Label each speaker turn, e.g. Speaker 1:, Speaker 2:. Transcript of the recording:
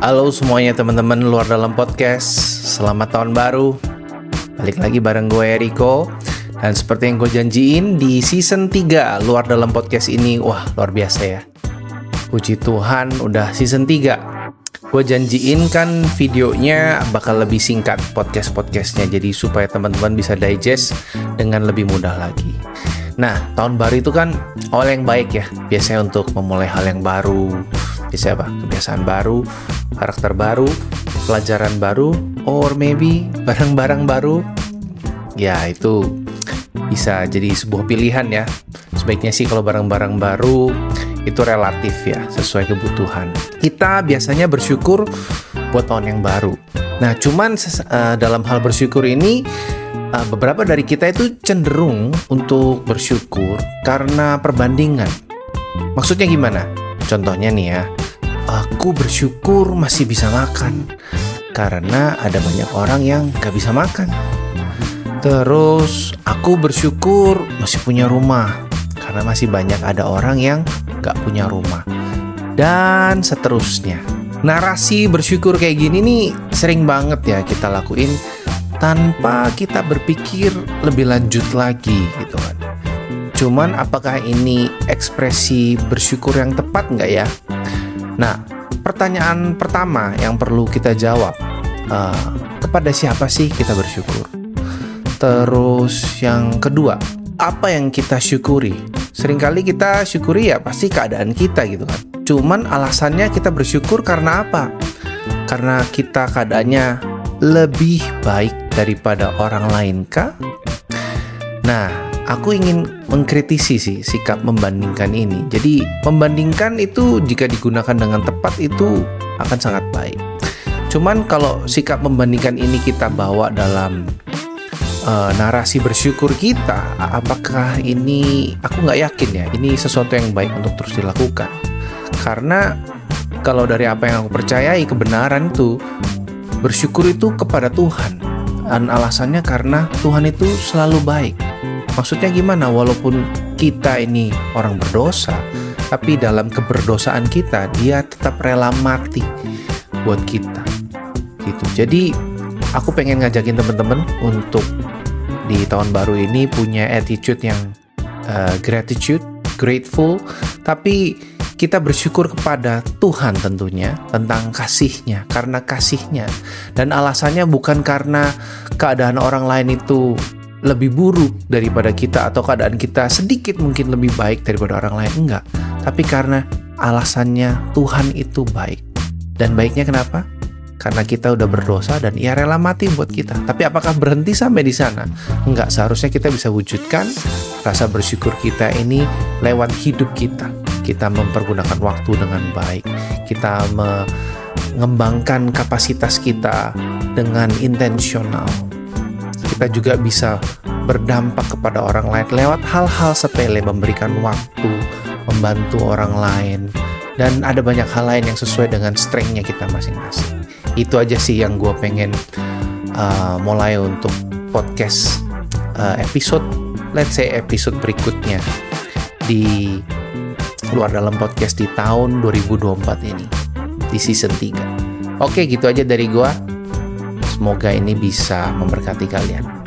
Speaker 1: Halo semuanya teman-teman luar dalam podcast. Selamat tahun baru. Balik lagi bareng gue Eriko. Dan seperti yang gue janjiin di season 3 luar dalam podcast ini Wah luar biasa ya. Puji Tuhan udah season 3 Gue janjiin kan videonya bakal lebih singkat podcast-podcastnya Jadi supaya teman-teman bisa digest dengan lebih mudah lagi. Nah, tahun baru itu kan awal yang baik ya. Biasanya untuk memulai hal yang baru. Bisa apa? Kebiasaan baru, karakter baru, pelajaran baru, or maybe barang-barang baru. Ya, itu bisa jadi sebuah pilihan ya. Sebaiknya sih kalau barang-barang baru itu relatif ya, sesuai kebutuhan. Kita biasanya bersyukur buat tahun yang baru. Nah, cuman uh, dalam hal bersyukur ini uh, beberapa dari kita itu cenderung untuk bersyukur karena perbandingan. Maksudnya gimana? Contohnya nih ya, aku bersyukur masih bisa makan karena ada banyak orang yang gak bisa makan. Terus aku bersyukur masih punya rumah karena masih banyak ada orang yang gak punya rumah. Dan seterusnya. Narasi bersyukur kayak gini nih sering banget ya kita lakuin tanpa kita berpikir lebih lanjut lagi gitu kan. Cuman apakah ini ekspresi bersyukur yang tepat nggak ya? Nah, pertanyaan pertama yang perlu kita jawab uh, kepada siapa sih kita bersyukur? Terus yang kedua, apa yang kita syukuri? Seringkali kita syukuri ya pasti keadaan kita gitu kan. Cuman alasannya kita bersyukur karena apa? Karena kita keadaannya lebih baik daripada orang lain kah? Nah, aku ingin mengkritisi sih sikap membandingkan ini. Jadi, membandingkan itu jika digunakan dengan tepat itu akan sangat baik. Cuman kalau sikap membandingkan ini kita bawa dalam uh, narasi bersyukur kita, apakah ini aku nggak yakin ya, ini sesuatu yang baik untuk terus dilakukan. Karena kalau dari apa yang aku percayai kebenaran itu bersyukur itu kepada Tuhan. Dan alasannya karena Tuhan itu selalu baik Maksudnya gimana? Walaupun kita ini orang berdosa, tapi dalam keberdosaan kita dia tetap rela mati buat kita. Gitu. Jadi aku pengen ngajakin teman-teman untuk di tahun baru ini punya attitude yang uh, gratitude, grateful, tapi kita bersyukur kepada Tuhan tentunya tentang kasihnya karena kasihnya dan alasannya bukan karena keadaan orang lain itu lebih buruk daripada kita atau keadaan kita sedikit mungkin lebih baik daripada orang lain enggak tapi karena alasannya Tuhan itu baik dan baiknya kenapa karena kita udah berdosa dan ia rela mati buat kita. Tapi apakah berhenti sampai di sana? Enggak, seharusnya kita bisa wujudkan rasa bersyukur kita ini lewat hidup kita. Kita mempergunakan waktu dengan baik. Kita mengembangkan kapasitas kita dengan intensional kita juga bisa berdampak kepada orang lain lewat hal-hal sepele, memberikan waktu, membantu orang lain, dan ada banyak hal lain yang sesuai dengan strengthnya kita masing-masing. Itu aja sih yang gue pengen uh, mulai untuk podcast uh, episode, let's say episode berikutnya di luar dalam podcast di tahun 2024 ini di season 3. Oke, gitu aja dari gue. Semoga ini bisa memberkati kalian.